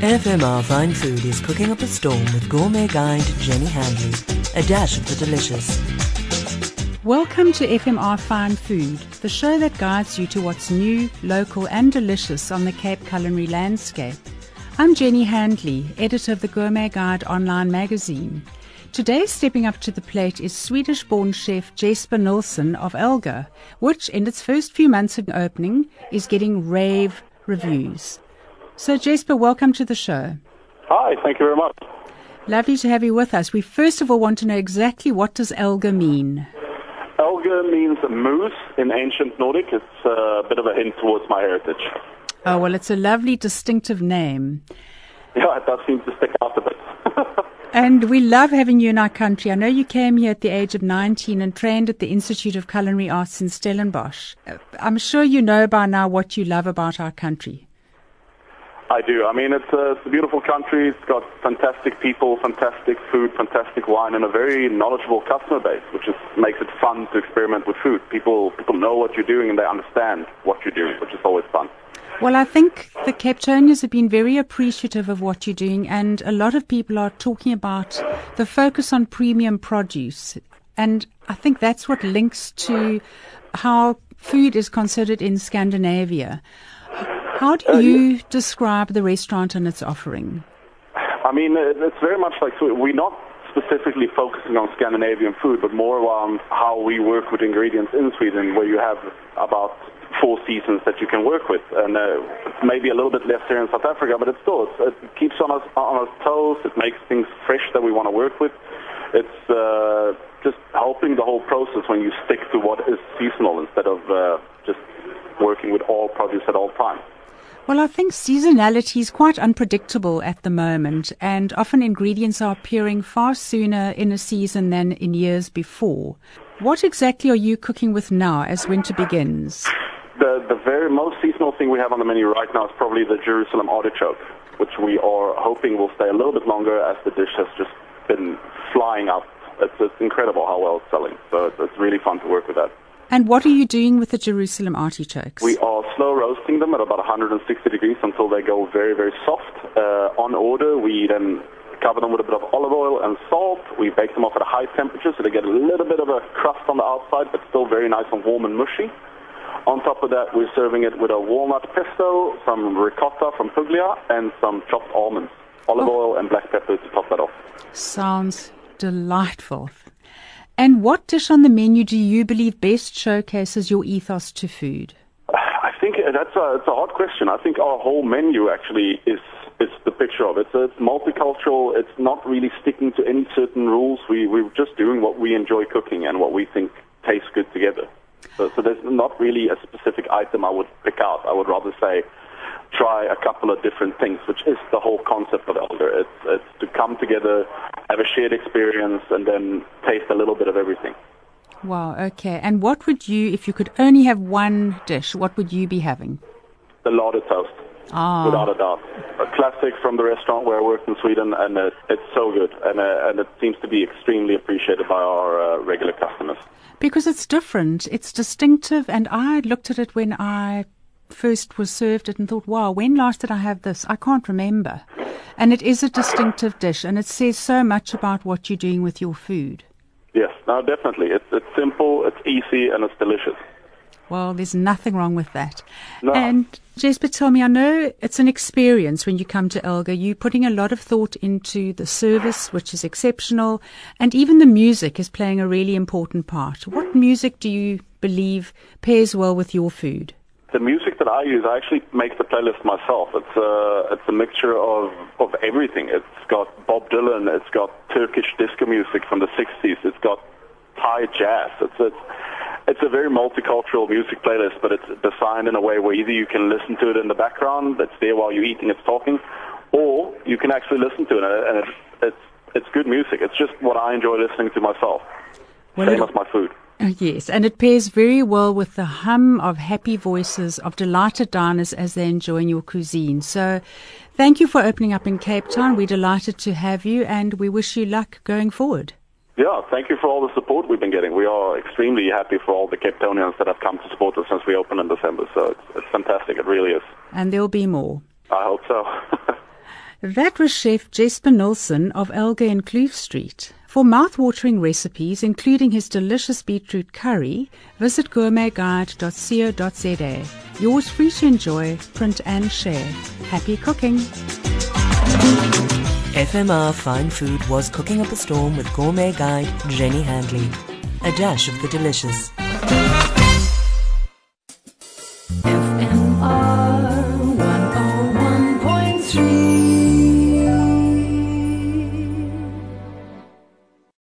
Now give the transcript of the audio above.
FMR Fine Food is cooking up a storm with gourmet guide Jenny Handley. A dash of the delicious. Welcome to FMR Fine Food, the show that guides you to what's new, local, and delicious on the Cape culinary landscape. I'm Jenny Handley, editor of the Gourmet Guide online magazine. Today, stepping up to the plate is Swedish born chef Jesper Nilssen of elgr, which, in its first few months of opening, is getting rave reviews. So, Jesper, welcome to the show. Hi, thank you very much. Lovely to have you with us. We first of all want to know exactly what does elgr mean? elgr means moose in ancient Nordic. It's uh, a bit of a hint towards my heritage. Oh, well, it's a lovely, distinctive name. Yeah, it does seem to stick out a bit. and we love having you in our country. I know you came here at the age of 19 and trained at the Institute of Culinary Arts in Stellenbosch. Uh, I'm sure you know by now what you love about our country. I do. I mean, it's a, it's a beautiful country. It's got fantastic people, fantastic food, fantastic wine, and a very knowledgeable customer base, which is, makes it fun to experiment with food. People people know what you're doing and they understand what you're doing, which is always fun. Well, I think the Capetonians have been very appreciative of what you're doing, and a lot of people are talking about the focus on premium produce. And I think that's what links to how food is considered in Scandinavia. How do uh, you describe the restaurant and its offering? I mean, it's very much like we're not specifically focusing on Scandinavian food, but more on how we work with ingredients in Sweden, where you have about four seasons that you can work with, and uh, maybe a little bit less here in South Africa, but it still it keeps on us on our toes. It makes things fresh that we want to work with. It's uh, just helping the whole process when you stick to what is seasonal instead of uh, just working with all produce at all times. Well, I think seasonality is quite unpredictable at the moment, and often ingredients are appearing far sooner in a season than in years before. What exactly are you cooking with now as winter begins? The, the very most seasonal thing we have on the menu right now is probably the Jerusalem artichoke, which we are hoping will stay a little bit longer as the dish has just been flying up. It's, it's incredible how well it's selling, so it's, it's really fun to work with that. And what are you doing with the Jerusalem artichokes? We are slow roasting them at about 160 degrees until they go very, very soft. Uh, on order, we then cover them with a bit of olive oil and salt. We bake them off at a high temperature so they get a little bit of a crust on the outside, but still very nice and warm and mushy. On top of that, we're serving it with a walnut pesto, some ricotta from Puglia, and some chopped almonds, olive oh. oil and black pepper to top that off. Sounds delightful. And what dish on the menu do you believe best showcases your ethos to food? I think that's a, a hard question. I think our whole menu actually is is the picture of it. So it's multicultural. It's not really sticking to any certain rules. We we're just doing what we enjoy cooking and what we think tastes good together. So, so there's not really a specific item I would pick out. I would rather say try a couple of different things, which is the whole concept of elgr. It's, it's to come together, have a shared experience, and then taste a little bit of everything. Wow, okay. And what would you, if you could only have one dish, what would you be having? The larder toast. Ah. Without a doubt. A classic from the restaurant where I worked in Sweden, and uh, it's so good. And, uh, and it seems to be extremely appreciated by our uh, regular customers. Because it's different, it's distinctive, and I looked at it when I first was served it and thought, wow, when last did I have this? I can't remember. And it is a distinctive dish, and it says so much about what you're doing with your food. Yes, no, definitely. It's, it's simple, it's easy, and it's delicious. Well, there's nothing wrong with that. No. And Jesper, tell me, I know it's an experience when you come to elgr. You're putting a lot of thought into the service, which is exceptional, and even the music is playing a really important part. What music do you believe pairs well with your food? the music I use, I actually make the playlist myself. It's a it's a mixture of of everything. It's got Bob Dylan, it's got Turkish disco music from the '60s, it's got Thai jazz. It's it's it's a very multicultural music playlist, but it's designed in a way where either you can listen to it in the background, that's there while you're eating, it's talking, or you can actually listen to it, and it's it's it's good music. It's just what I enjoy listening to myself. Well, Same as my food. Yes, and it pairs very well with the hum of happy voices of delighted diners as they enjoy your cuisine. So, thank you for opening up in Cape Town. We're delighted to have you, and we wish you luck going forward. Yeah, thank you for all the support we've been getting. We are extremely happy for all the Cape Townians that have come to support us since we opened in December. So it's, it's fantastic. It really is. And there'll be more. I hope so. That was Chef Jesper Nilssen of elgr in Kloof Street. For mouth-watering recipes, including his delicious beetroot curry, visit gourmetguide.co.za. Yours free to enjoy, print and share. Happy cooking! FMR Fine Food was cooking up a storm with gourmet guide Jenny Handley. A dash of the delicious.